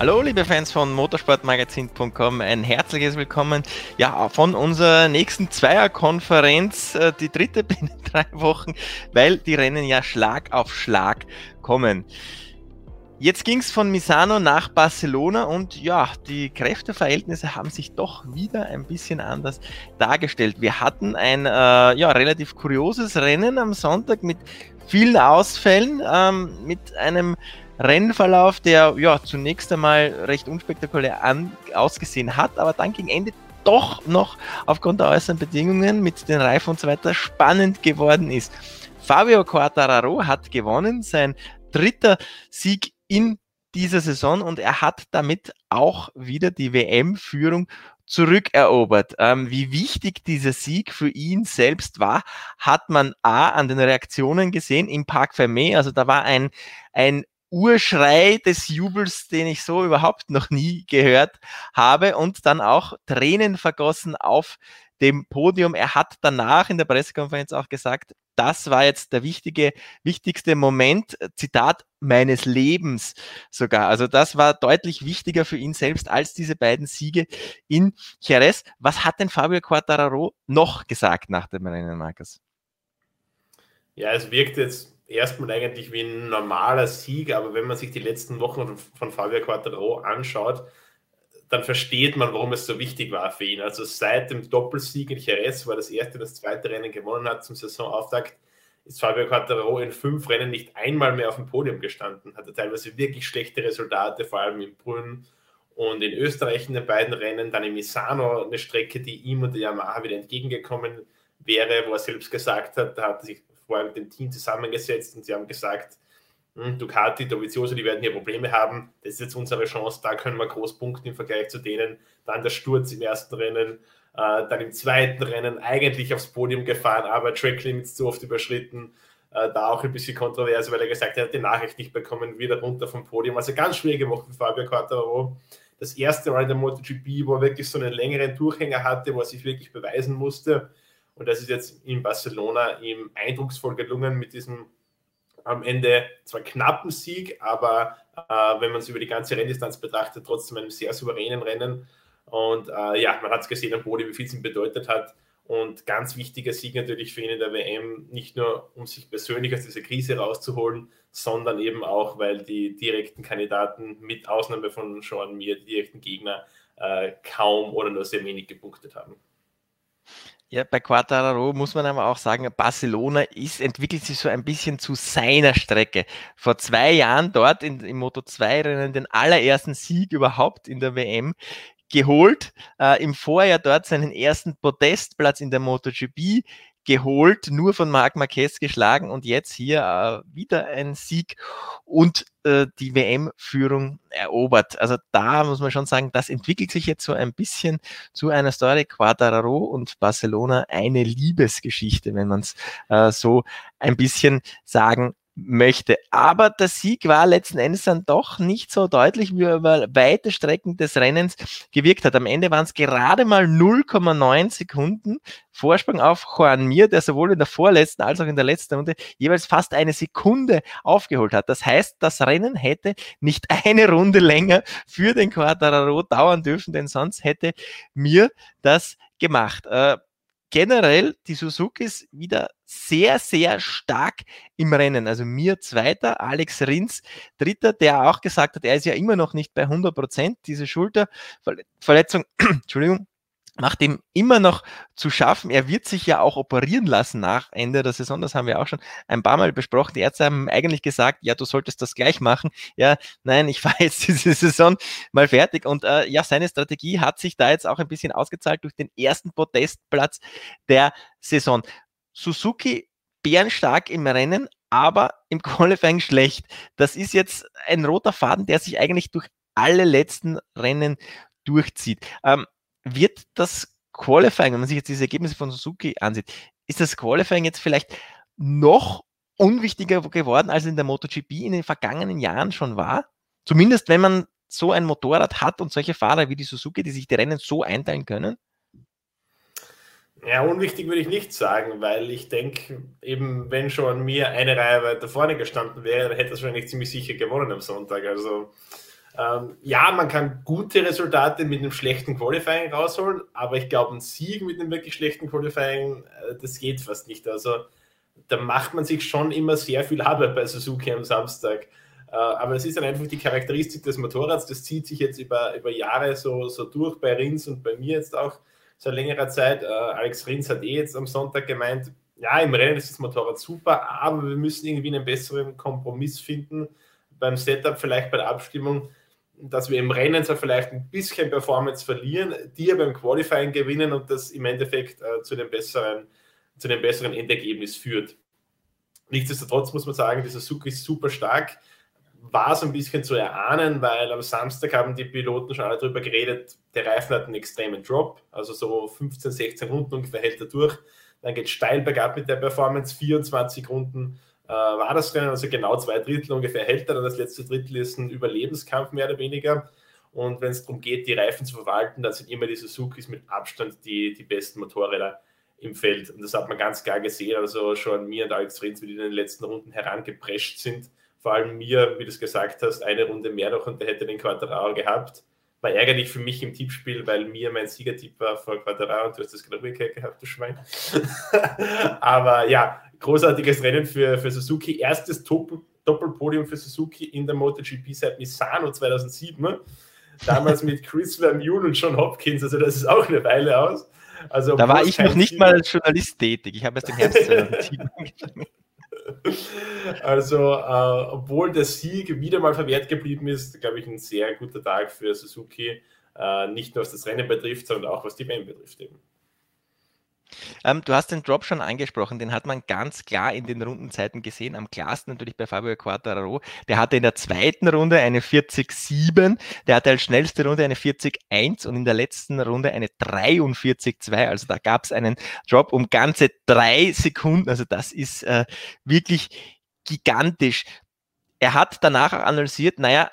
Hallo, liebe Fans von motorsportmagazin.com, ein herzliches Willkommen ja, von unserer nächsten Zweierkonferenz, äh, die dritte binnen drei Wochen, weil die Rennen ja Schlag auf Schlag kommen. Jetzt ging es von Misano nach Barcelona und ja, die Kräfteverhältnisse haben sich doch wieder ein bisschen anders dargestellt. Wir hatten ein äh, ja, relativ kurioses Rennen am Sonntag mit vielen Ausfällen, ähm, mit einem Rennverlauf, der ja zunächst einmal recht unspektakulär an, ausgesehen hat, aber dann gegen Ende doch noch aufgrund der äußeren Bedingungen mit den Reifen und so weiter spannend geworden ist. Fabio Quartararo hat gewonnen, sein dritter Sieg in dieser Saison und er hat damit auch wieder die WM-Führung zurückerobert. Ähm, wie wichtig dieser Sieg für ihn selbst war, hat man A an den Reaktionen gesehen im Parc Fermé. Also da war ein, ein Urschrei des Jubels, den ich so überhaupt noch nie gehört habe und dann auch Tränen vergossen auf dem Podium. Er hat danach in der Pressekonferenz auch gesagt, das war jetzt der wichtige, wichtigste Moment, Zitat, meines Lebens sogar. Also das war deutlich wichtiger für ihn selbst als diese beiden Siege in Jerez. Was hat denn Fabio Quartararo noch gesagt nach dem Rennen, Markus? Ja, es wirkt jetzt erstmal eigentlich wie ein normaler Sieg, aber wenn man sich die letzten Wochen von Fabio Quattro anschaut, dann versteht man, warum es so wichtig war für ihn. Also seit dem Doppelsieg in Jerez, weil das erste und das zweite Rennen gewonnen hat zum Saisonauftakt, ist Fabio Quattro in fünf Rennen nicht einmal mehr auf dem Podium gestanden. Hatte teilweise wirklich schlechte Resultate, vor allem in Brünn und in Österreich in den beiden Rennen. Dann in Misano eine Strecke, die ihm und der Yamaha wieder entgegengekommen wäre, wo er selbst gesagt hat, da hat sich vorher mit dem Team zusammengesetzt und sie haben gesagt, hm, Ducati, Dovizioso, die werden hier Probleme haben. Das ist jetzt unsere Chance, da können wir groß punkten im Vergleich zu denen. Dann der Sturz im ersten Rennen, äh, dann im zweiten Rennen eigentlich aufs Podium gefahren, aber Track Limits zu oft überschritten. Äh, da auch ein bisschen kontrovers, weil er gesagt hat, er hat die Nachricht nicht bekommen, wieder runter vom Podium. Also ganz schwierige Woche für Fabio Quartararo. Das erste in der MotoGP, wo er wirklich so einen längeren Durchhänger hatte, wo er sich wirklich beweisen musste. Und das ist jetzt in Barcelona ihm eindrucksvoll gelungen mit diesem am Ende zwar knappen Sieg, aber äh, wenn man es über die ganze Renndistanz betrachtet, trotzdem einem sehr souveränen Rennen. Und äh, ja, man hat es gesehen am Boden, wie viel es ihm bedeutet hat. Und ganz wichtiger Sieg natürlich für ihn in der WM, nicht nur um sich persönlich aus dieser Krise rauszuholen, sondern eben auch, weil die direkten Kandidaten mit Ausnahme von Sean Mir, die direkten Gegner, äh, kaum oder nur sehr wenig gepunktet haben. Ja, bei Quattararo muss man aber auch sagen, Barcelona ist, entwickelt sich so ein bisschen zu seiner Strecke. Vor zwei Jahren dort in, im Moto2-Rennen den allerersten Sieg überhaupt in der WM geholt. Äh, Im Vorjahr dort seinen ersten Podestplatz in der MotoGP geholt, nur von Marc Marquez geschlagen und jetzt hier äh, wieder ein Sieg und äh, die WM-Führung erobert. Also da muss man schon sagen, das entwickelt sich jetzt so ein bisschen zu einer Story Quadraro und Barcelona eine Liebesgeschichte, wenn man es äh, so ein bisschen sagen möchte. Aber der Sieg war letzten Endes dann doch nicht so deutlich, wie er über weite Strecken des Rennens gewirkt hat. Am Ende waren es gerade mal 0,9 Sekunden Vorsprung auf Juan Mir, der sowohl in der vorletzten als auch in der letzten Runde jeweils fast eine Sekunde aufgeholt hat. Das heißt, das Rennen hätte nicht eine Runde länger für den Quadraro dauern dürfen, denn sonst hätte Mir das gemacht. Äh, generell die Suzukis wieder sehr, sehr stark im Rennen. Also mir Zweiter, Alex Rins Dritter, der auch gesagt hat, er ist ja immer noch nicht bei 100 Prozent. Diese Schulterverletzung, Entschuldigung, macht ihm immer noch zu schaffen. Er wird sich ja auch operieren lassen nach Ende der Saison. Das haben wir auch schon ein paar Mal besprochen. Die Ärzte haben eigentlich gesagt, ja, du solltest das gleich machen. Ja, nein, ich war jetzt diese Saison mal fertig. Und äh, ja, seine Strategie hat sich da jetzt auch ein bisschen ausgezahlt durch den ersten Podestplatz der Saison. Suzuki bärenstark im Rennen, aber im Qualifying schlecht. Das ist jetzt ein roter Faden, der sich eigentlich durch alle letzten Rennen durchzieht. Ähm, wird das Qualifying, wenn man sich jetzt diese Ergebnisse von Suzuki ansieht, ist das Qualifying jetzt vielleicht noch unwichtiger geworden, als in der MotoGP in den vergangenen Jahren schon war? Zumindest wenn man so ein Motorrad hat und solche Fahrer wie die Suzuki, die sich die Rennen so einteilen können? Ja, unwichtig würde ich nicht sagen, weil ich denke, eben wenn schon mir eine Reihe weiter vorne gestanden wäre, dann hätte er wahrscheinlich ziemlich sicher gewonnen am Sonntag. Also Ähm, ja, man kann gute Resultate mit einem schlechten Qualifying rausholen, aber ich glaube, ein Sieg mit einem wirklich schlechten Qualifying, äh, das geht fast nicht. Also da macht man sich schon immer sehr viel Arbeit bei Suzuki am Samstag. Äh, aber es ist dann einfach die Charakteristik des Motorrads, das zieht sich jetzt über, über Jahre so, so durch bei Rins und bei mir jetzt auch seit längerer Zeit. Äh, Alex Rins hat eh jetzt am Sonntag gemeint, ja, im Rennen ist das Motorrad super, aber wir müssen irgendwie einen besseren Kompromiss finden beim Setup, vielleicht bei der Abstimmung, dass wir im Rennen so vielleicht ein bisschen Performance verlieren, die ja beim Qualifying gewinnen und das im Endeffekt äh, zu, dem besseren, zu dem besseren Endergebnis führt. Nichtsdestotrotz muss man sagen, die Suzuki ist super stark. War so ein bisschen zu erahnen, weil am Samstag haben die Piloten schon alle darüber geredet, der Reifen hat einen extremen Drop, also so 15, 16 Runden ungefähr hält er durch. Dann geht es steil bergab mit der Performance, 24 Runden äh, war das Rennen, also genau zwei Drittel ungefähr hält er. Dann das letzte Drittel ist ein Überlebenskampf mehr oder weniger. Und wenn es darum geht, die Reifen zu verwalten, dann sind immer die Suzukis mit Abstand die, die besten Motorräder im Feld. Und das hat man ganz klar gesehen. Also schon mir und Alex Rins, wie die in den letzten Runden herangeprescht sind. Vor allem mir, wie du es gesagt hast, eine Runde mehr noch und der hätte den Quattraro gehabt war ärgerlich für mich im Tippspiel, weil mir mein Siegertipp war vor Quadra und du hast das genau umgekehrt gehabt, du Schwein. Aber ja, großartiges Rennen für, für Suzuki. Erstes Doppel Doppelpodium für Suzuki in der MotoGP seit Misano 2007. Damals mit Chris Vermeulen und John Hopkins, also das ist auch eine Weile aus. Also, da war ich noch nicht mal als Journalist tätig. Ich habe erst im Herbst 2007 angefangen. Also, äh, obwohl der Sieg wieder mal verwehrt geblieben ist, glaube ich, ein sehr guter Tag für Suzuki. Äh, nicht nur was das Rennen betrifft, sondern auch was die WM betrifft eben. Ähm, du hast den Drop schon angesprochen, den hat man ganz klar in den Rundenzeiten gesehen. Am klarsten natürlich bei Fabio Quartararo. Der hatte in der zweiten Runde eine 40,7, der hatte als schnellste Runde eine 40,1 und in der letzten Runde eine 43,2. Also da gab es einen Drop um ganze drei Sekunden. Also das ist äh, wirklich gigantisch. Er hat danach analysiert, naja,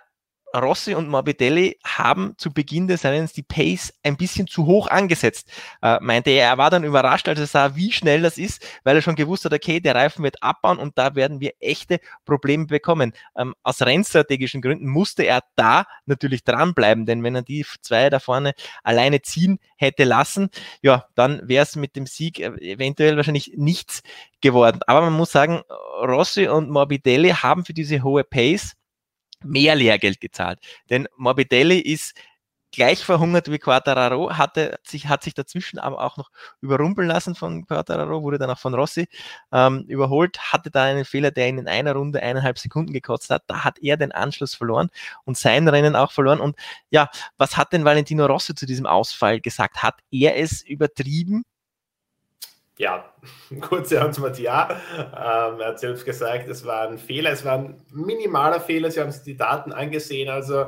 Rossi und Morbidelli haben zu Beginn des Rennens die Pace ein bisschen zu hoch angesetzt, äh, meinte er. Er war dann überrascht, als er sah, wie schnell das ist, weil er schon gewusst hat, okay, der Reifen wird abbauen und da werden wir echte Probleme bekommen. Ähm, aus rennstrategischen Gründen musste er da natürlich dranbleiben, denn wenn er die zwei da vorne alleine ziehen hätte lassen, ja, dann wäre es mit dem Sieg äh, eventuell wahrscheinlich nichts geworden. Aber man muss sagen, Rossi und Morbidelli haben für diese hohe Pace mehr Lehrgeld gezahlt. Denn Morbidelli ist gleich verhungert wie Quattararo, hatte sich, hat sich dazwischen aber auch noch überrumpeln lassen von Quattararo, wurde dann auch von Rossi ähm, überholt, hatte da einen Fehler, der ihn in einer Runde eineinhalb Sekunden gekotzt hat. Da hat er den Anschluss verloren und sein Rennen auch verloren. Und ja, was hat denn Valentino Rossi zu diesem Ausfall gesagt? Hat er es übertrieben? Ja, kurze Antwort ja. Ähm, er hat selbst gesagt, es war ein Fehler, es war ein minimaler Fehler. Sie haben sich die Daten angesehen, also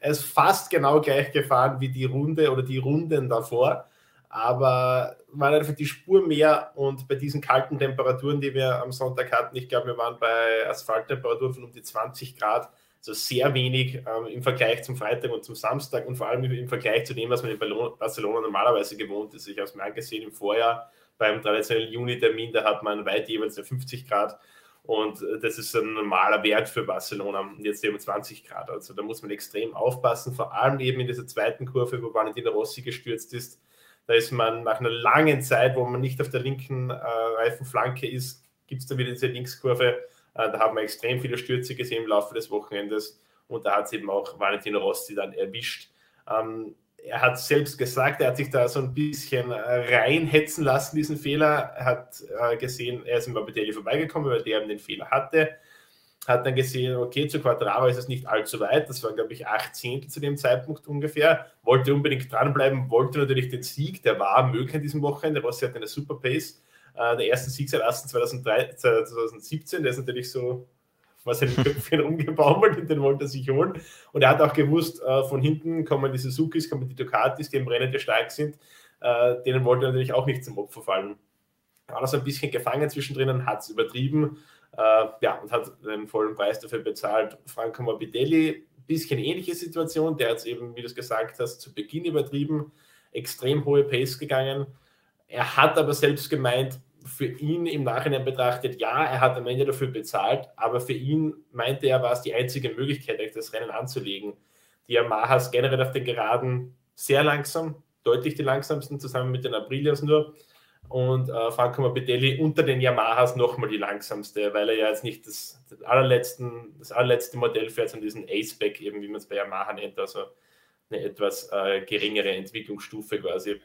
ist fast genau gleich gefahren wie die Runde oder die Runden davor. Aber war einfach die Spur mehr und bei diesen kalten Temperaturen, die wir am Sonntag hatten, ich glaube, wir waren bei Asphalttemperaturen von um die 20 Grad, also sehr wenig ähm, im Vergleich zum Freitag und zum Samstag und vor allem im Vergleich zu dem, was man in Barcelona normalerweise gewohnt ist. Ich habe es mir angesehen im Vorjahr, beim traditionellen Juni-Termin, da hat man weit jeweils 50 Grad. Und äh, das ist ein normaler Wert für Barcelona. Jetzt eben 20 Grad. Also da muss man extrem aufpassen, vor allem eben in dieser zweiten Kurve, wo Valentino Rossi gestürzt ist. Da ist man nach einer langen Zeit, wo man nicht auf der linken äh, Reifenflanke ist, gibt es dann wieder diese Linkskurve. Äh, da haben wir extrem viele Stürze gesehen im Laufe des Wochenendes. Und da hat es eben auch Valentino Rossi dann erwischt. Ähm, er hat selbst gesagt, er hat sich da so ein bisschen äh, reinhetzen lassen, diesen Fehler. Er hat äh, gesehen, er ist im Morbidelli vorbeigekommen, weil der eben den Fehler hatte. Hat dann gesehen, okay, zu Quadraro ist es nicht allzu weit. Das waren, glaube ich, acht Zehntel zu dem Zeitpunkt ungefähr. Wollte unbedingt dranbleiben, wollte natürlich den Sieg. Der war möglich an diesem Wochenende. Rossi hat eine super Pace. Äh, der erste Sieg seit 2017. Der ist natürlich so was ein Köpfchen rumgebaumelt und den wollte er sich holen. Und er hat auch gewusst, äh, von hinten kommen die Suzukis, kommen die Ducatis, die im Rennen der stark sind. Äh, denen wollte er natürlich auch nicht zum Opfer fallen. War da so ein bisschen gefangen zwischendrin, hat es übertrieben äh, ja, und hat den vollen Preis dafür bezahlt. Franco Morbidelli, bisschen ähnliche Situation, der hat es eben, wie du es gesagt hast, zu Beginn übertrieben, extrem hohe Pace gegangen. Er hat aber selbst gemeint, für ihn im Nachhinein betrachtet, ja, er hat am Ende dafür bezahlt, aber für ihn meinte er, war es die einzige Möglichkeit, das Rennen anzulegen. Die Yamahas generell auf den Geraden sehr langsam, deutlich die langsamsten, zusammen mit den Aprilias nur. Und äh, Franco Morbidelli unter den Yamahas nochmal die langsamste, weil er ja jetzt nicht das, das, allerletzten, das allerletzte Modell fährt, sondern diesen Aceback, eben wie man es bei Yamaha nennt, also eine etwas äh, geringere Entwicklungsstufe quasi.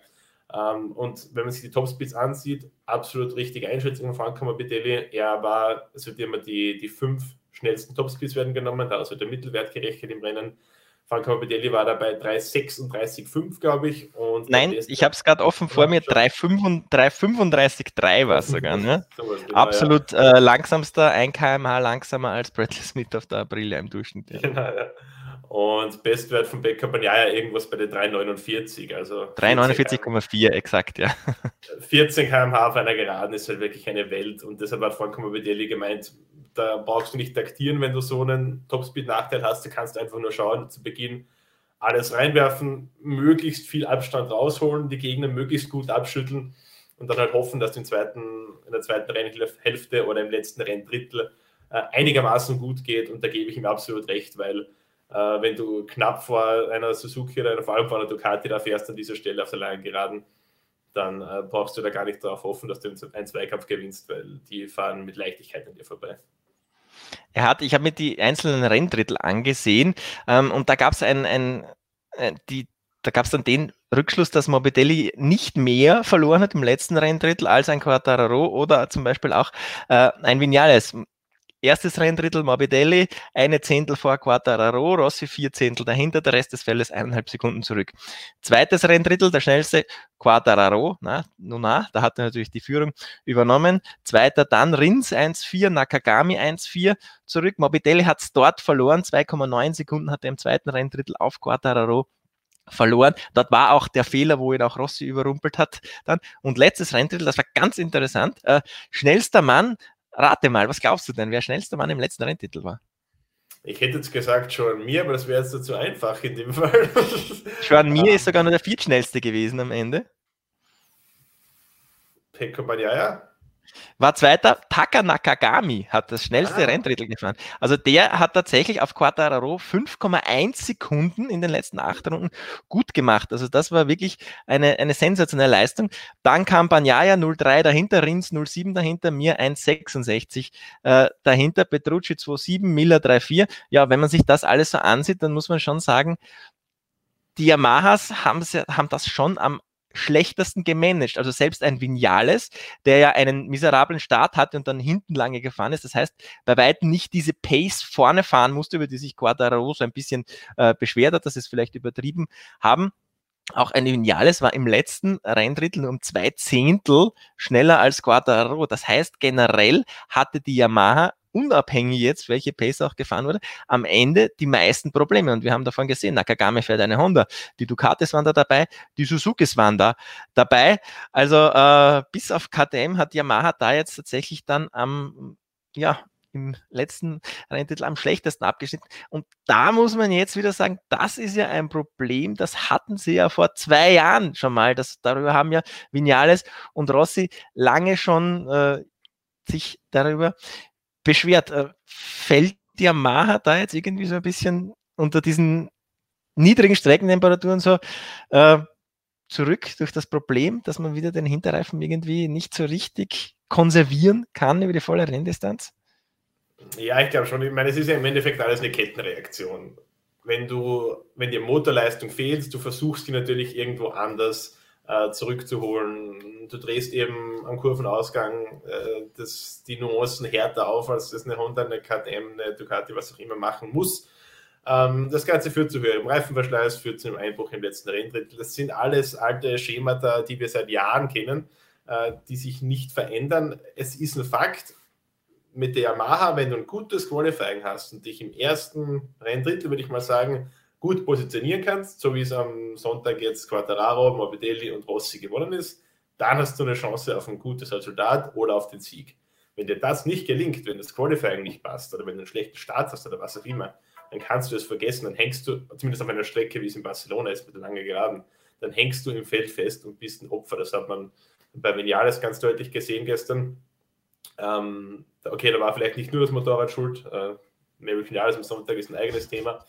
Ähm, und wenn man sich die Topspeeds ansieht, absolut richtige Einschätzung von Franco Morbidelli. Er war, es wird immer die, die fünf schnellsten Topspeeds werden genommen, da also der Mittelwert gerechnet im Rennen. Franco Morbidelli war dabei 3,36,5, glaube ich. Und Nein, ich habe es gerade offen vor mir, 3,35,3 war es sogar. Ne? genau, Absolut ja. äh, langsamster, 1 km/h langsamer als Bradley Smith auf der Aprilia im Durchschnitt. Ja. Genau, ja. Und Bestwert von Becker Banyaya irgendwas bei der 3,49. Also 3,49,4 exakt, ja. 14 km/h auf einer Geraden ist halt wirklich eine Welt. Und deshalb hat Franco Morbidelli gemeint, da brauchst du nicht taktieren, wenn du so einen Topspeed-Nachteil hast. Du kannst einfach nur schauen, zu Beginn alles reinwerfen, möglichst viel Abstand rausholen, die Gegner möglichst gut abschütteln und dann halt hoffen, dass du in, zweiten, in der zweiten Rennhälfte oder im letzten Renndrittel äh, einigermaßen gut geht. Und da gebe ich ihm absolut recht, weil äh, wenn du knapp vor einer Suzuki oder vor allem vor einer Ducati da fährst an dieser Stelle auf der langen Geraden, dann äh, brauchst du da gar nicht darauf hoffen, dass du einen Zweikampf gewinnst, weil die fahren mit Leichtigkeit an dir vorbei. Er hat, ich habe mir die einzelnen Renndrittel angesehen ähm, und da gab es ein, ein, äh, die, da gab es dann den Rückschluss, dass Morbidelli nicht mehr verloren hat im letzten Renndrittel als ein Quartararo oder zum Beispiel auch äh, ein Vinales. Erstes Renndrittel Morbidelli, eine Zehntel vor Quattararo, Rossi vier Zehntel dahinter, der Rest des Feldes eineinhalb Sekunden zurück. Zweites Renndrittel, der schnellste Quattararo, na, nun na, da hat er natürlich die Führung übernommen. Zweiter dann Rins 1,4, Nakagami 1,4 zurück. Morbidelli hat es dort verloren, 2,9 Sekunden hat er im zweiten Renndrittel auf Quattararo verloren. Dort war auch der Fehler, wo ihn auch Rossi überrumpelt hat. Dann. Und letztes Renndrittel, das war ganz interessant. Äh, schnellster Mann Rate mal, was glaubst du denn, wer schnellster Mann im letzten Renntitel war? Ich hätte jetzt gesagt Joan Mir, aber das wäre jetzt zu einfach in dem Fall. Joan Mir ist sogar nur der viertschnellste gewesen am Ende. Pekko Banyaya? War zweiter, Taka Nakagami hat das schnellste ah. Renndrittel gefahren. Also der hat tatsächlich auf Quattararo 5,1 Sekunden in den letzten acht Runden gut gemacht. Also das war wirklich eine, eine sensationelle Leistung. Dann kam Banyaya 0,3 dahinter, Rins 0,7 dahinter, mir 1,66 äh, dahinter, Petrucci 2,7, Miller 3,4. Ja, wenn man sich das alles so ansieht, dann muss man schon sagen, die Yamahas haben, haben das schon am schlechtesten gemanagt. Also selbst ein Vinales, der ja einen miserablen Start hatte und dann hinten lange gefahren ist. Das heißt, bei weitem nicht diese Pace vorne fahren musste, über die sich Quadraro so ein bisschen äh, beschwert hat, dass es vielleicht übertrieben haben. Auch ein Vinales war im letzten Renndrittel um zwei Zehntel schneller als Quadraro. Das heißt, generell hatte die Yamaha unabhängig jetzt, welche Pace auch gefahren wurde, am Ende die meisten Probleme. Und wir haben davon gesehen, Nakagame fährt eine Honda, die Ducatis waren da dabei, die Suzukis waren da dabei. Also äh, bis auf KTM hat Yamaha da jetzt tatsächlich dann am, ja, im letzten Renntitel am schlechtesten abgeschnitten. Und da muss man jetzt wieder sagen, das ist ja ein Problem, das hatten sie ja vor zwei Jahren schon mal. Das, darüber haben ja Vinales und Rossi lange schon äh, sich darüber beschwert. Äh, fällt Yamaha da jetzt irgendwie so ein bisschen unter diesen niedrigen Streckentemperaturen so äh, zurück durch das Problem, dass man wieder den Hinterreifen irgendwie nicht so richtig konservieren kann über die volle Renndistanz? Ja, ich glaube schon. Ich meine, es ist ja im Endeffekt alles eine Kettenreaktion. Wenn du, wenn dir Motorleistung fehlt, du versuchst die natürlich irgendwo anders äh, zurückzuholen. Du drehst eben am Kurvenausgang äh, das, die Nuancen härter auf, als das eine Honda, eine KTM, eine Ducati, was auch immer machen muss. Ähm, das Ganze führt zu höherem Reifenverschleiß, führt zu einem Einbruch im letzten Renndrittel. Das sind alles alte Schemata, die wir seit Jahren kennen, äh, die sich nicht verändern. Es ist ein Fakt, mit der Yamaha, wenn du ein gutes Qualifying hast und dich im ersten Renndrittel, würde ich mal sagen, gut positionieren kannst, so wie es am Sonntag jetzt Quattararo, Morbidelli und Rossi gewonnen ist, dann hast du eine Chance auf ein gutes Resultat oder auf den Sieg. Wenn dir das nicht gelingt, wenn das Qualifying nicht passt oder wenn du einen schlechten Start hast oder was auch immer, dann kannst du es vergessen, dann hängst du, zumindest auf einer Strecke, wie es in Barcelona ist, mit der langen Geraden, dann hängst du im Feld fest und bist ein Opfer. Das hat man bei Vinales ganz deutlich gesehen gestern. Ähm, okay, da war vielleicht nicht nur das Motorrad schuld, äh, Mary Vinales am Sonntag ist ein eigenes Thema,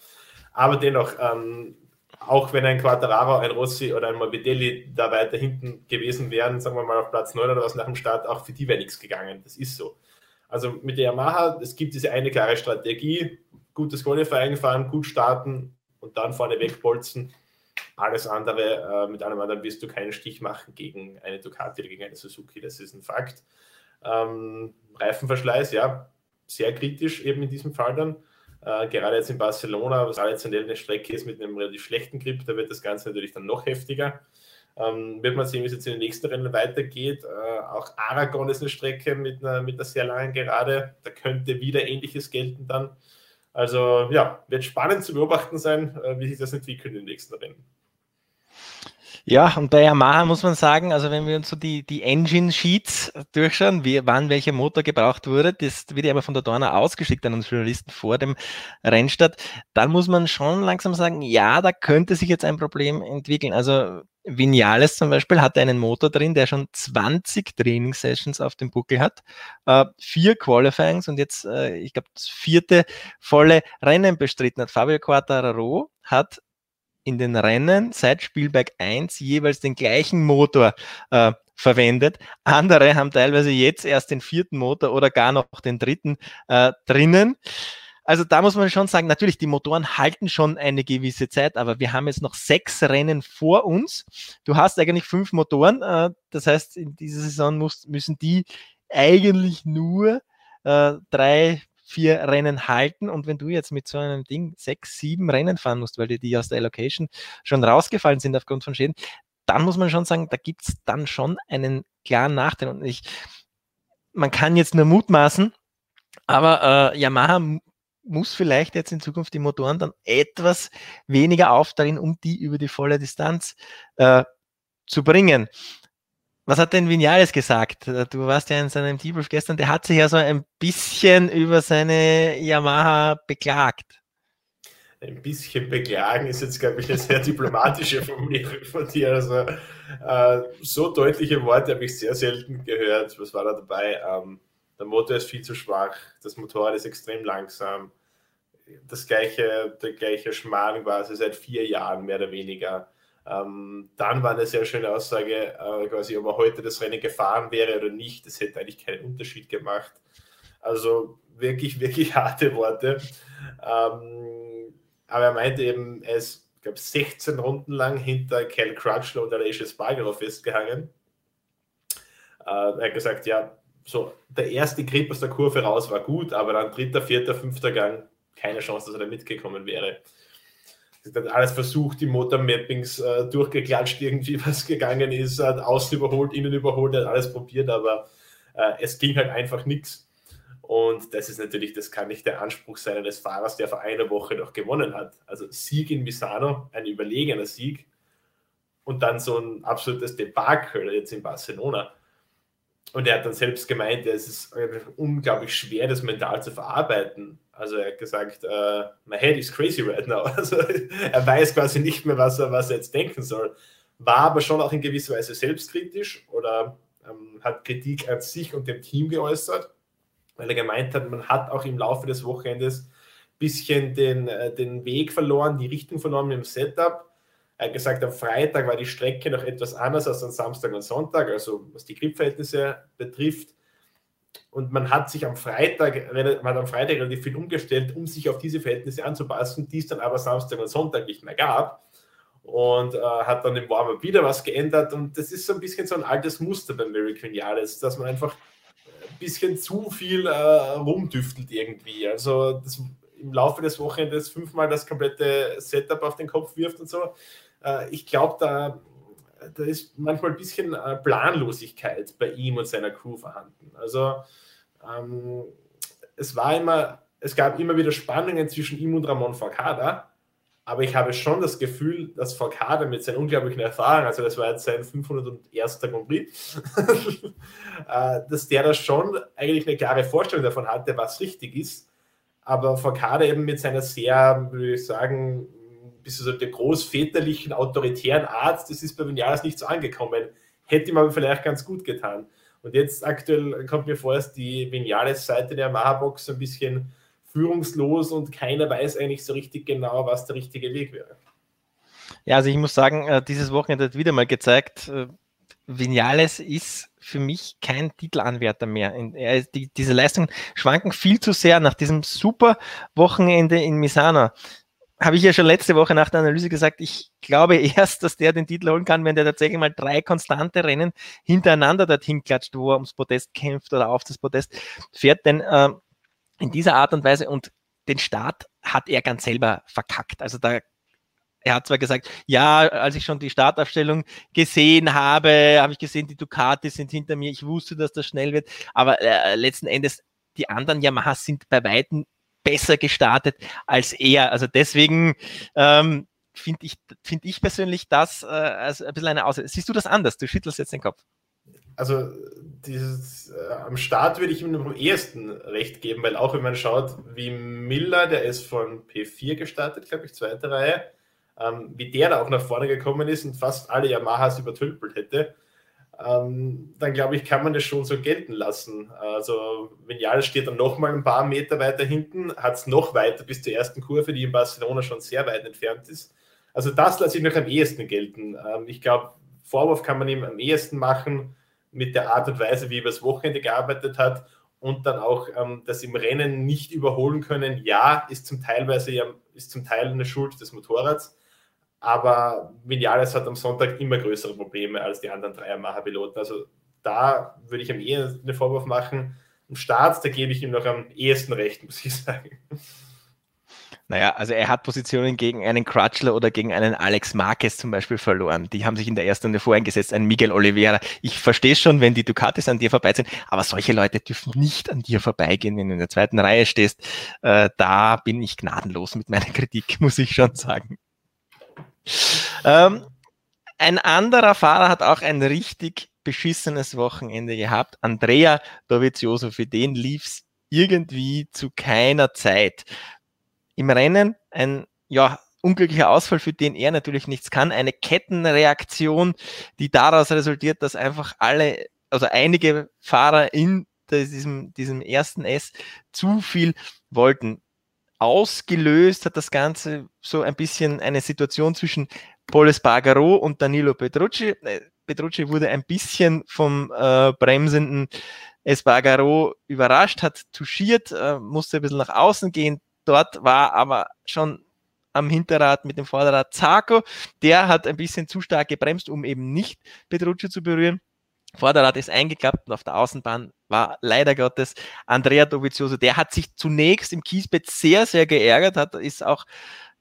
Aber dennoch, ähm, auch wenn ein Quattararo, ein Rossi oder ein Morbidelli da weiter hinten gewesen wären, sagen wir mal auf Platz 9 oder was nach dem Start, auch für die wäre nichts gegangen. Das ist so. Also mit der Yamaha, es gibt diese eine klare Strategie, gutes Qualifying fahren, gut starten und dann vorne wegbolzen. Alles andere, äh, mit allem anderen wirst du keinen Stich machen gegen eine Ducati oder gegen eine Suzuki, das ist ein Fakt. Ähm, Reifenverschleiß, ja, sehr kritisch eben in diesem Fall dann. Äh, gerade jetzt in Barcelona, was traditionell eine Strecke ist mit einem relativ schlechten Grip, da wird das Ganze natürlich dann noch heftiger. Ähm, wird man sehen, wie es jetzt in den nächsten Rennen weitergeht. Äh, auch Aragon ist eine Strecke mit einer, mit einer sehr langen Gerade. Da könnte wieder Ähnliches gelten dann. Also ja, wird spannend zu beobachten sein, äh, wie sich das entwickelt in den nächsten Rennen. Ja, und bei Yamaha muss man sagen, also wenn wir uns so die, die Engine Sheets durchschauen, wie, wann welcher Motor gebraucht wurde, das wird ja immer von der Dorna ausgeschickt an uns Journalisten vor dem Rennstart, dann muss man schon langsam sagen, ja, da könnte sich jetzt ein Problem entwickeln. Also Vinales zum Beispiel hatte einen Motor drin, der schon 20 Trainingssessions auf dem Buckel hat, äh, vier Qualifyings und jetzt, äh, ich glaube, das vierte volle Rennen bestritten hat. Fabio Quartararo hat in den Rennen seit Spielberg 1 jeweils den gleichen Motor äh, verwendet. Andere haben teilweise jetzt erst den vierten Motor oder gar noch den dritten äh, drinnen. Also da muss man schon sagen, natürlich, die Motoren halten schon eine gewisse Zeit, aber wir haben jetzt noch sechs Rennen vor uns. Du hast eigentlich fünf Motoren. Äh, das heißt, in dieser Saison muss, müssen die eigentlich nur äh, drei vier Rennen halten. Und wenn du jetzt mit so einem Ding sechs, sieben Rennen fahren musst, weil dir die aus der Allocation schon rausgefallen sind aufgrund von Schäden, dann muss man schon sagen, da gibt es dann schon einen klaren Nachteil. Und ich, man kann jetzt nur mutmaßen, aber äh, Yamaha muss vielleicht jetzt in Zukunft die Motoren dann etwas weniger aufdrehen, um die über die volle Distanz äh, zu bringen. Was hat denn Vinales gesagt? Du warst ja in seinem Debrief gestern, der hat sich ja so ein bisschen über seine Yamaha beklagt. Ein bisschen beklagen ist jetzt, glaube ich, eine sehr diplomatische Formulierung von dir. Also, äh, so deutliche Worte habe ich sehr selten gehört. Was war da dabei? Ähm, der Motor ist viel zu schwach, das Motorrad ist extrem langsam. Das gleiche, der gleiche Schmarrn quasi seit vier Jahren, mehr oder weniger ähm, dann war eine sehr schöne Aussage, äh, quasi, ob er heute das Rennen gefahren wäre oder nicht. Das hätte eigentlich keinen Unterschied gemacht. Also wirklich, wirklich harte Worte. Ähm, aber er meinte eben, er ist, glaube, 16 Runden lang hinter Cal Crutchlow und Alicia Spargaro festgehangen. Äh, er hat gesagt, ja, so der erste Grip aus der Kurve raus war gut, aber dann dritter, vierter, fünfter Gang, keine Chance, dass er da mitgekommen wäre hat alles versucht, die Motormappings äh, durchgeklatscht, irgendwie was gegangen ist, hat außen überholt, innen überholt, hat alles probiert, aber äh, es ging halt einfach nichts. Und das ist natürlich, das kann nicht der Anspruch sein eines Fahrers, der vor einer Woche noch gewonnen hat. Also Sieg in Misano, ein überlegener Sieg und dann so ein absolutes Debakel jetzt in Barcelona. Und er hat dann selbst gemeint, es ist unglaublich schwer, das mental zu verarbeiten. Also er hat gesagt, uh, my head is crazy right now. Also er weiß quasi nicht mehr, was er, was er jetzt denken soll. War aber schon auch in gewisser Weise selbstkritisch oder ähm, hat Kritik an sich und dem Team geäußert, weil er gemeint hat, man hat auch im Laufe des Wochenendes ein bisschen den, äh, den Weg verloren, die Richtung verloren dem Setup er hat gesagt, am Freitag war die Strecke noch etwas anders als am Samstag und Sonntag, also was die Gripverhältnisse betrifft. Und man hat sich am Freitag, man am Freitag relativ viel umgestellt, um sich auf diese Verhältnisse anzupassen, die es dann aber Samstag und Sonntag nicht mehr gab. Und äh, hat dann im Warm-Up wieder was geändert. Und das ist so ein bisschen so ein altes Muster bei Mary Quiniales, dass man einfach ein bisschen zu viel äh, rumdüftelt irgendwie. Also das, im Laufe des Wochenendes fünfmal das komplette Setup auf den Kopf wirft und so äh, ich glaube, da, da ist manchmal ein bisschen äh, Planlosigkeit bei ihm und seiner Crew vorhanden. Also ähm, es war immer, es gab immer wieder Spannungen zwischen ihm und Ramon Forcada, aber ich habe schon das Gefühl, dass Forcada mit seinen unglaublichen Erfahrungen, also das war jetzt sein 501. Grand Prix, äh, dass der da schon eigentlich eine klare Vorstellung davon hatte, was richtig ist. Aber Forcada eben mit seiner sehr, würde ich sagen, bisschen so der großväterlichen, autoritären Art, das ist bei Vinales nicht so angekommen. Hätte ihm aber vielleicht ganz gut getan. Und jetzt aktuell kommt mir vor, dass die Vinales-Seite der Maha-Box so ein bisschen führungslos und keiner weiß eigentlich so richtig genau, was der richtige Weg wäre. Ja, also ich muss sagen, äh, dieses Wochenende hat wieder mal gezeigt, äh, Vinales ist für mich kein Titelanwärter mehr. Die, diese Leistungen schwanken viel zu sehr nach diesem super Wochenende in Misano. Habe ich ja schon letzte Woche nach der Analyse gesagt, ich glaube erst, dass der den Titel holen kann, wenn der tatsächlich mal drei konstante Rennen hintereinander dorthin klatscht, wo er ums Podest kämpft oder auf das Podest fährt. Denn äh, in dieser Art und Weise und den Start hat er ganz selber verkackt. Also da er hat zwar gesagt, ja, als ich schon die Startaufstellung gesehen habe, habe ich gesehen, die Ducati sind hinter mir, ich wusste, dass das schnell wird, aber äh, letzten Endes, die anderen Yamahas sind bei Weitem besser gestartet als er. Also deswegen ähm, finde ich, find ich persönlich das äh, als ein bisschen eine Aussage. Siehst du das anders? Du schüttelst jetzt den Kopf. Also dieses, äh, am Start würde ich ihm am ehesten recht geben, weil auch wenn man schaut, wie Miller, der ist von P4 gestartet, glaube ich, zweite Reihe, ähm, wie der da auch nach vorne gekommen ist und fast alle Yamahas übertülpelt hätte, ähm, dann glaube ich, kann man das schon so gelten lassen. Also Vinales steht dann nochmal ein paar Meter weiter hinten, hat es noch weiter bis zur ersten Kurve, die in Barcelona schon sehr weit entfernt ist. Also das lasse ich noch am ehesten gelten. Ähm, ich glaube, Vorwurf kann man ihm am ehesten machen mit der Art und Weise, wie er übers Wochenende gearbeitet hat und dann auch ähm, das im Rennen nicht überholen können. Ja, ist zum Teilweise ja, ist zum Teil eine Schuld des Motorrads, aber Vinales hat am Sonntag immer größere Probleme als die anderen drei Yamaha-Piloten. Also da würde ich am ehesten einen Vorwurf machen. Im Start, da gebe ich ihm noch am ehesten recht, muss ich sagen. Naja, also er hat Positionen gegen einen Crutchler oder gegen einen Alex Marquez zum Beispiel verloren. Die haben sich in der ersten Runde voreingesetzt, ein Miguel Oliveira. Ich verstehe schon, wenn die Ducatis an dir vorbei sind, aber solche Leute dürfen nicht an dir vorbeigehen, wenn du in der zweiten Reihe stehst. Äh, da bin ich gnadenlos mit meiner Kritik, muss ich schon sagen. Ähm, ein anderer Fahrer hat auch ein richtig beschissenes Wochenende gehabt. Andrea Dovizioso, für den lief es irgendwie zu keiner Zeit. Im Rennen ein ja, unglücklicher Ausfall, für den er natürlich nichts kann. Eine Kettenreaktion, die daraus resultiert, dass einfach alle, also einige Fahrer in diesem, diesem ersten S zu viel wollten ausgelöst hat das Ganze so ein bisschen eine Situation zwischen Paul Espargaro und Danilo Petrucci. Äh, Petrucci wurde ein bisschen vom äh, bremsenden Espargaro überrascht, hat touchiert, äh, musste ein bisschen nach außen gehen. Dort war aber schon am Hinterrad mit dem Vorderrad Zarco. Der hat ein bisschen zu stark gebremst, um eben nicht Petrucci zu berühren. Vorderrad ist eingeklappt und auf der Außenbahn war leider Gottes Andrea Dovizioso. Der hat sich zunächst im Kiesbett sehr, sehr geärgert, hat, ist auch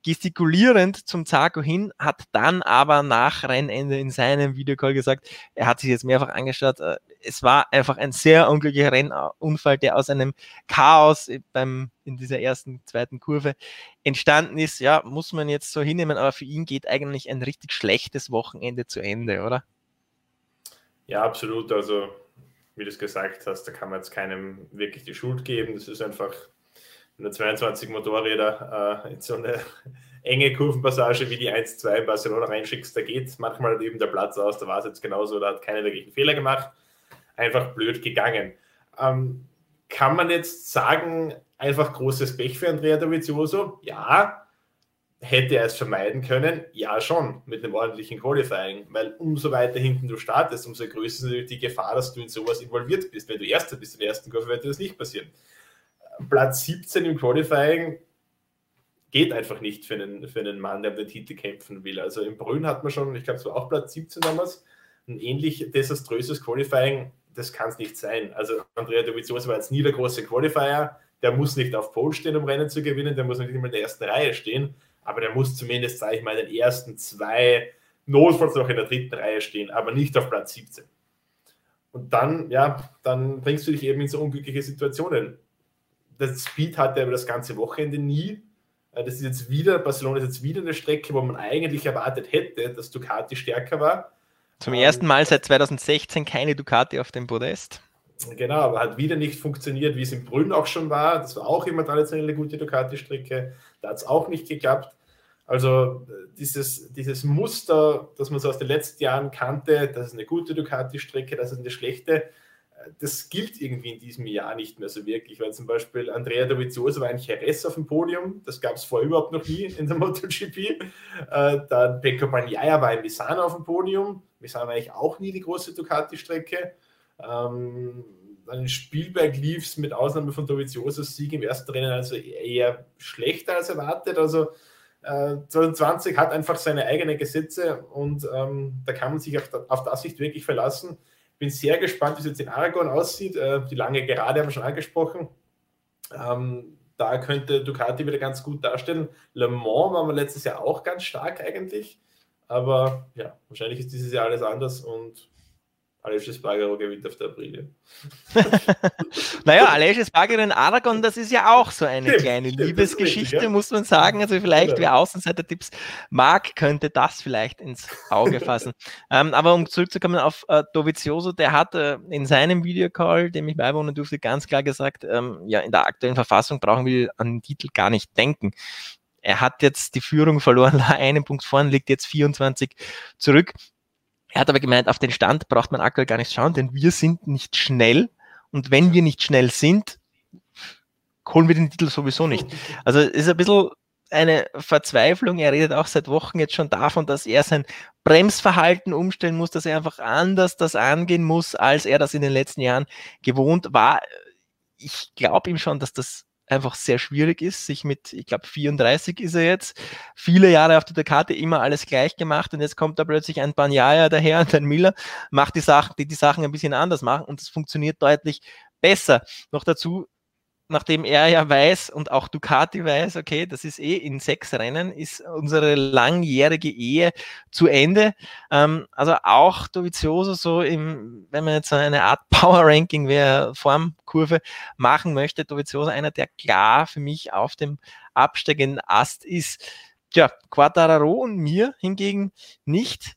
gestikulierend zum Zarko hin, hat dann aber nach Rennende in seinem Videocall gesagt, er hat sich jetzt mehrfach angeschaut, äh, es war einfach ein sehr unglücklicher Rennunfall, der aus einem Chaos beim, in dieser ersten, zweiten Kurve entstanden ist. Ja, muss man jetzt so hinnehmen, aber für ihn geht eigentlich ein richtig schlechtes Wochenende zu Ende, oder? Ja, absolut. Also, wie du es gesagt hast, da kann man jetzt keinem wirklich die Schuld geben. Das ist einfach, wenn du 22 Motorräder äh, in so eine enge Kurvenpassage wie die 1-2 in Barcelona reinschickst, da geht manchmal eben der Platz aus. Da war es jetzt genauso, da hat keiner wirklichen Fehler gemacht. Einfach blöd gegangen. Ähm, kann man jetzt sagen, einfach großes Pech für Andrea Dovizioso? Ja, Hätte er es vermeiden können? Ja, schon, mit einem ordentlichen Qualifying, weil umso weiter hinten du startest, umso größer ist natürlich die Gefahr, dass du in sowas involviert bist. Wenn du Erster bist der ersten Kurve, wird dir das nicht passieren. Platz 17 im Qualifying geht einfach nicht für einen, für einen Mann, der um den Titel kämpfen will. Also im Brünn hat man schon, ich glaube, es war auch Platz 17 damals, ein ähnlich desaströses Qualifying, das kann es nicht sein. Also Andrea Dovizioso war jetzt nie der große Qualifier, der muss nicht auf Pole stehen, um Rennen zu gewinnen, der muss nicht immer in der ersten Reihe stehen aber der muss zumindest, sage ich mal, in den ersten zwei, notfalls noch in der dritten Reihe stehen, aber nicht auf Platz 17. Und dann, ja, dann bringst du dich eben in so unglückliche Situationen. Das Speed hat er über das ganze Wochenende nie. Äh, das ist jetzt wieder, Barcelona ist jetzt wieder eine Strecke, wo man eigentlich erwartet hätte, dass Ducati stärker war. Zum ersten Mal seit 2016 keine Ducati auf dem Podest. Genau, aber hat wieder nicht funktioniert, wie es in Brünn auch schon war. Das war auch immer traditionell eine gute Ducati-Strecke. Da hat es auch nicht geklappt. Also dieses, dieses Muster, das man so aus den letzten Jahren kannte, das ist eine gute Ducati-Strecke, das ist eine schlechte, das gilt irgendwie in diesem Jahr nicht mehr so wirklich, weil zum Beispiel Andrea Dovizioso war ein Jerez auf dem Podium, das gab es vorher überhaupt noch nie in der MotoGP. Äh, dann Pecco Bagnaia war in Misano auf dem Podium, Misano war eigentlich auch nie die große Ducati-Strecke. Ähm, in Spielberg lief es mit Ausnahme von Doviziosos Sieg im ersten Rennen also eher schlechter als erwartet. Also äh, 2020 hat einfach seine eigenen Gesetze und ähm, da kann man sich auf, auf das nicht wirklich verlassen. Bin sehr gespannt, wie es jetzt in Aragon aussieht. Äh, die lange Gerade haben wir schon angesprochen. Ähm, da könnte Ducati wieder ganz gut darstellen. Le Mans war wir letztes Jahr auch ganz stark eigentlich. Aber ja, wahrscheinlich ist dieses Jahr alles anders und Aleix Espargaro gewinnt auf der Aprilie. naja, Aleix Espargaro in Aragon, das ist ja auch so eine stimmt, kleine stimmt, Liebesgeschichte, richtig, ja. muss man sagen. Also vielleicht, ja. wer Außenseiter-Tipps mag, könnte das vielleicht ins Auge fassen. ähm, aber um zurückzukommen auf äh, Dovizioso, der hat äh, in seinem Videocall, dem ich beiwohnen durfte, ganz klar gesagt, ähm, ja, in der aktuellen Verfassung brauchen wir an den Titel gar nicht denken. Er hat jetzt die Führung verloren, einen Punkt vorn, liegt jetzt 24 zurück. Er hat aber gemeint, auf den Stand braucht man aktuell gar nicht schauen, denn wir sind nicht schnell. Und wenn wir nicht schnell sind, holen wir den Titel sowieso nicht. Also ist ein bisschen eine Verzweiflung. Er redet auch seit Wochen jetzt schon davon, dass er sein Bremsverhalten umstellen muss, dass er einfach anders das angehen muss, als er das in den letzten Jahren gewohnt war. Ich glaube ihm schon, dass das einfach sehr schwierig ist, sich mit, ich glaube 34 ist er jetzt, viele Jahre auf der Karte immer alles gleich gemacht und jetzt kommt da plötzlich ein Banyaya daher und ein Miller, macht die Sachen, die die Sachen ein bisschen anders machen und es funktioniert deutlich besser. Noch dazu nachdem er ja weiß und auch Ducati weiß, okay, das ist eh in sechs Rennen, ist unsere langjährige Ehe zu Ende. Ähm, also auch Dovizioso so im, wenn man jetzt so eine Art Power Ranking wer Formkurve machen möchte, Dovizioso einer, der klar für mich auf dem absteigenden Ast ist. Tja, Quattararo und mir hingegen nicht.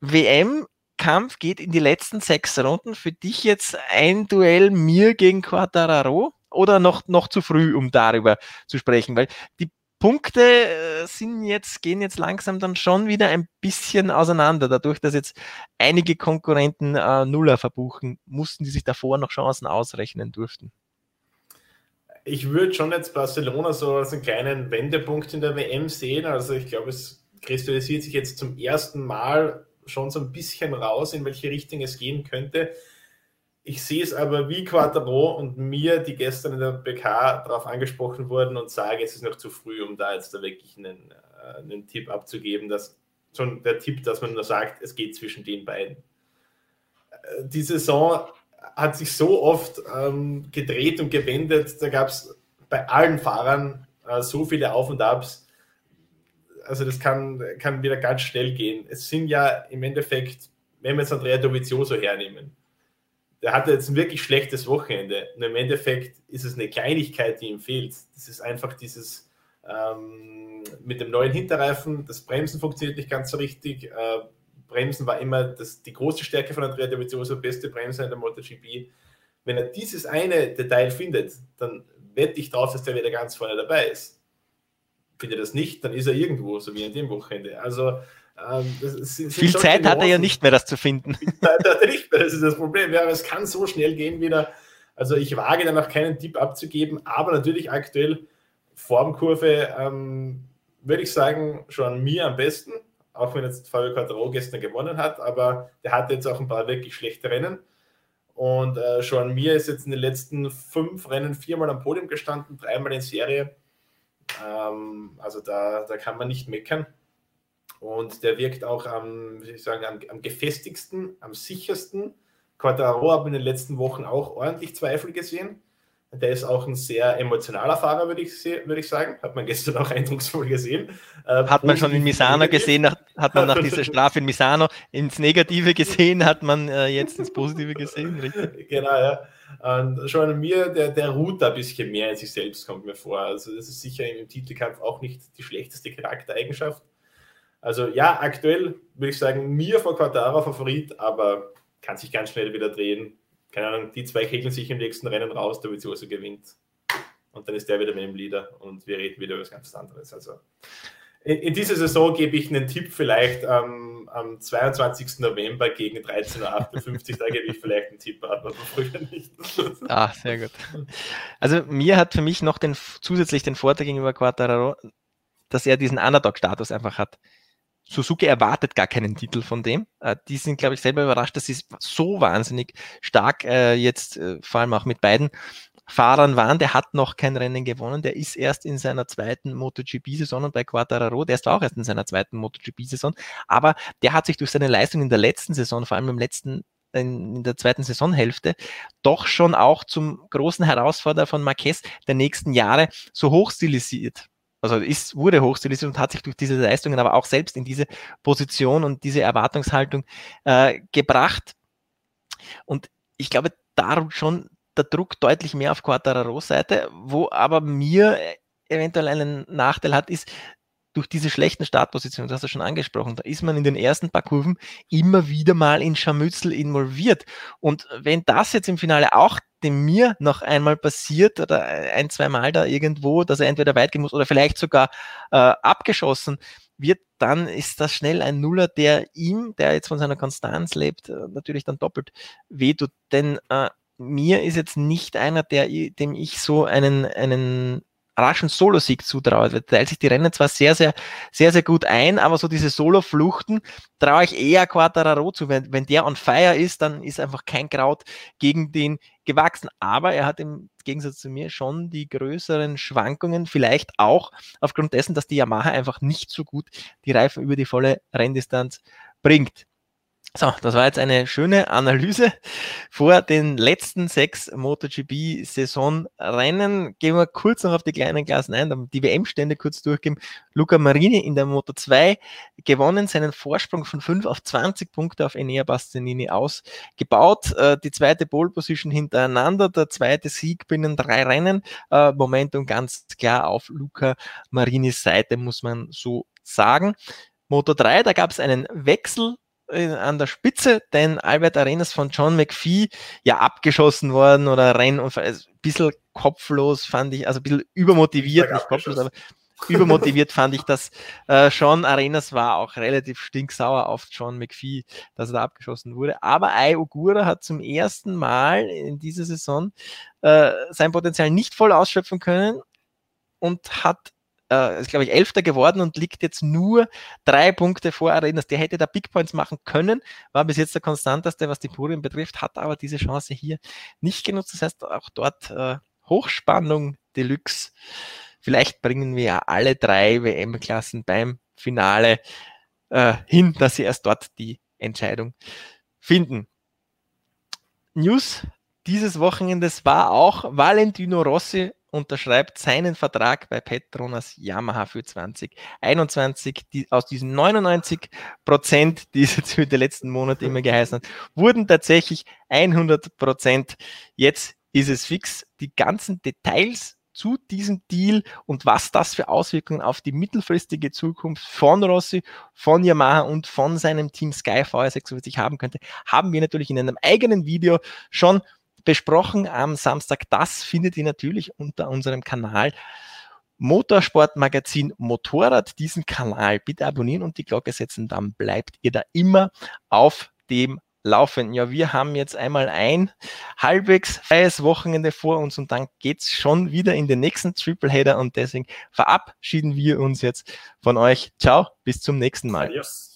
WM Kampf geht in die letzten sechs Runden. Für dich jetzt ein Duell mir gegen Quattararo? Oder noch, noch zu früh, um darüber zu sprechen? Weil die Punkte äh, sind jetzt, gehen jetzt langsam dann schon wieder ein bisschen auseinander, dadurch, dass jetzt einige Konkurrenten äh, Nuller verbuchen mussten, die sich davor noch Chancen ausrechnen durften. Ich würde schon jetzt Barcelona so als einen kleinen Wendepunkt in der WM sehen. Also ich glaube, es kristallisiert sich jetzt zum ersten Mal schon so ein bisschen raus, in welche Richtung es gehen könnte. Ich sehe es aber wie Quattro und mir, die gestern in der PK darauf angesprochen wurden und sage, es ist noch zu früh, um da jetzt da wirklich einen, äh, einen Tipp abzugeben, dass schon der Tipp, dass man nur sagt, es geht zwischen den beiden. Äh, die Saison hat sich so oft ähm, gedreht und gewendet, da gab es bei allen Fahrern äh, so viele Auf und Abs. Also das kann, kann wieder ganz schnell gehen. Es sind ja im Endeffekt, wenn wir jetzt Andrea Dovizioso hernehmen, der hatte jetzt ein wirklich schlechtes Wochenende. Und im Endeffekt ist es eine Kleinigkeit, die ihm fehlt. Das ist einfach dieses ähm, mit dem neuen Hinterreifen, das Bremsen funktioniert nicht ganz so richtig. Äh, Bremsen war immer das, die große Stärke von Andrea Dovizioso, beste Bremser in der MotoGP. Wenn er dieses eine Detail findet, dann wette ich darauf, dass der wieder ganz vorne dabei ist. Findet er das nicht, dann ist er irgendwo, so wie an dem Wochenende. Also ähm, Viel Zeit hat er ja nicht mehr, das zu finden. Viel Zeit hat er nicht mehr, das ist das Problem. Ja, es kann so schnell gehen wieder. Also ich wage dann auch keinen Tipp abzugeben, aber natürlich aktuell Formkurve ähm, würde ich sagen, schon mir am besten, auch wenn jetzt Fabio Quattro gestern gewonnen hat, aber der hatte jetzt auch ein paar wirklich schlechte Rennen. Und äh, schon mir ist jetzt in den letzten fünf Rennen viermal am Podium gestanden, dreimal in Serie. Ähm, also da, da kann man nicht meckern. Und der wirkt auch am, ich sagen, am, am gefestigsten, am sichersten. Quattaro habe in den letzten Wochen auch ordentlich Zweifel gesehen. Der ist auch ein sehr emotionaler Fahrer, würde ich, würde ich sagen. Hat man gestern auch eindrucksvoll gesehen. Äh, hat man schon in Misano gesehen, hat man nach dieser Strafe in Misano ins Negative gesehen, hat man äh, jetzt ins Positive gesehen, richtig? Genau, ja. Und schon mir, der, der ruht da ein bisschen mehr in sich selbst, kommt mir vor. Also das ist sicher im Titelkampf auch nicht die schlechteste Charaktereigenschaft. Also ja, aktuell würde ich sagen, mir vor Quattara Favorit, aber kann sich ganz schnell wieder drehen. Keine Ahnung, die zwei kegeln sich im nächsten Rennen raus, der Vizioso gewinnt. Und dann ist der wieder mit dem Leader und wir reden wieder über was ganz anderes. Also in, in dieser Saison gebe ich einen Tipp vielleicht ähm, am 22. November gegen 13.58 Uhr, da gebe ich vielleicht einen Tipp ab, aber früher nicht. Ah, sehr gut. Also mir hat für mich noch den, zusätzlich den Vorteil gegenüber Quattararo, dass er diesen Underdog-Status einfach hat. Suzuki erwartet gar keinen Titel von dem. Äh, die sind, glaube ich, selber überrascht, dass sie so wahnsinnig stark äh, jetzt, äh, vor allem auch mit beiden Fahrern waren. Der hat noch kein Rennen gewonnen. Der ist erst in seiner zweiten MotoGP-Saison und bei Quattararo, der ist auch erst in seiner zweiten MotoGP-Saison. Aber der hat sich durch seine Leistung in der letzten Saison, vor allem im letzten in der zweiten Saisonhälfte doch schon auch zum großen Herausforderer von Marquez der nächsten Jahre so hochstilisiert also ist, wurde hochstilisiert und hat sich durch diese Leistungen aber auch selbst in diese Position und diese Erwartungshaltung äh, gebracht. Und ich glaube, da schon der Druck deutlich mehr auf Quattararos Seite, wo aber mir eventuell einen Nachteil hat, ist, durch diese schlechten Startpositionen, das hast du schon angesprochen, da ist man in den ersten paar Kurven immer wieder mal in Scharmützel involviert. Und wenn das jetzt im Finale auch dem mir noch einmal passiert oder ein, zwei Mal da irgendwo, dass er entweder weit gehen muss oder vielleicht sogar äh, abgeschossen wird, dann ist das schnell ein Nuller, der ihm, der jetzt von seiner Konstanz lebt, äh, natürlich dann doppelt wehtut. Denn äh, mir ist jetzt nicht einer, der, dem ich so einen, einen raschen Solo-Sieg zutraue. Er teilt sich die Rennen zwar sehr, sehr, sehr, sehr gut ein, aber so diese Solo-Fluchten traue ich eher Quattararo zu. Wenn, wenn der on fire ist, dann ist einfach kein Kraut gegen den gewachsen. Aber er hat im Gegensatz zu mir schon die größeren Schwankungen, vielleicht auch aufgrund dessen, dass die Yamaha einfach nicht so gut die Reifen über die volle Renndistanz bringt. So, das war jetzt eine schöne Analyse vor den letzten sechs MotoGP-Saisonrennen. Gehen wir kurz noch auf die kleinen Klassen ein, die WM-Stände kurz durchgehen. Luca Marini in der Moto 2 gewonnen, seinen Vorsprung von 5 auf 20 Punkte auf Enea Bastianini ausgebaut. Äh, die zweite Pole-Position hintereinander, der zweite Sieg binnen drei Rennen. Äh, Momentum ganz klar auf Luca Marinis Seite, muss man so sagen. Moto 3, da gab es einen Wechsel an der Spitze, denn Albert Arenas von John McPhee ja abgeschossen worden oder Rennunfall, also ein bisschen kopflos fand ich, also ein bisschen übermotiviert, nicht kopflos, aber übermotiviert fand ich das. Äh, Sean Arenas war auch relativ stinksauer auf John McPhee, dass er da abgeschossen wurde. Aber Ai Ogura hat zum ersten Mal in dieser Saison äh, sein Potenzial nicht voll ausschöpfen können und hat äh, ist, glaube ich, Elfter geworden und liegt jetzt nur drei Punkte vor Arenas. Der hätte da Big Points machen können, war bis jetzt der konstanteste, was die Purien betrifft, hat aber diese Chance hier nicht genutzt. Das heißt, auch dort äh, Hochspannung Deluxe. Vielleicht bringen wir ja alle drei WM-Klassen beim Finale äh, hin, dass sie erst dort die Entscheidung finden. News dieses Wochenendes war auch Valentino Rossi unterschreibt seinen Vertrag bei Petronas Yamaha für 2021. Die, aus diesen 99 Prozent, die es jetzt für die letzten Monate immer geheißen hat, wurden tatsächlich 100 Prozent. Jetzt ist es fix. Die ganzen Details zu diesem Deal und was das für Auswirkungen auf die mittelfristige Zukunft von Rossi, von Yamaha und von seinem Team Sky VR46 haben könnte, haben wir natürlich in einem eigenen Video schon besprochen am Samstag. Das findet ihr natürlich unter unserem Kanal Motorsportmagazin Motorrad. Diesen Kanal bitte abonnieren und die Glocke setzen, dann bleibt ihr da immer auf dem Laufen. Ja, wir haben jetzt einmal ein halbwegs freies Wochenende vor uns und dann geht's schon wieder in den nächsten Tripleheader und deswegen verabschieden wir uns jetzt von euch. Ciao, bis zum nächsten Mal. Adios.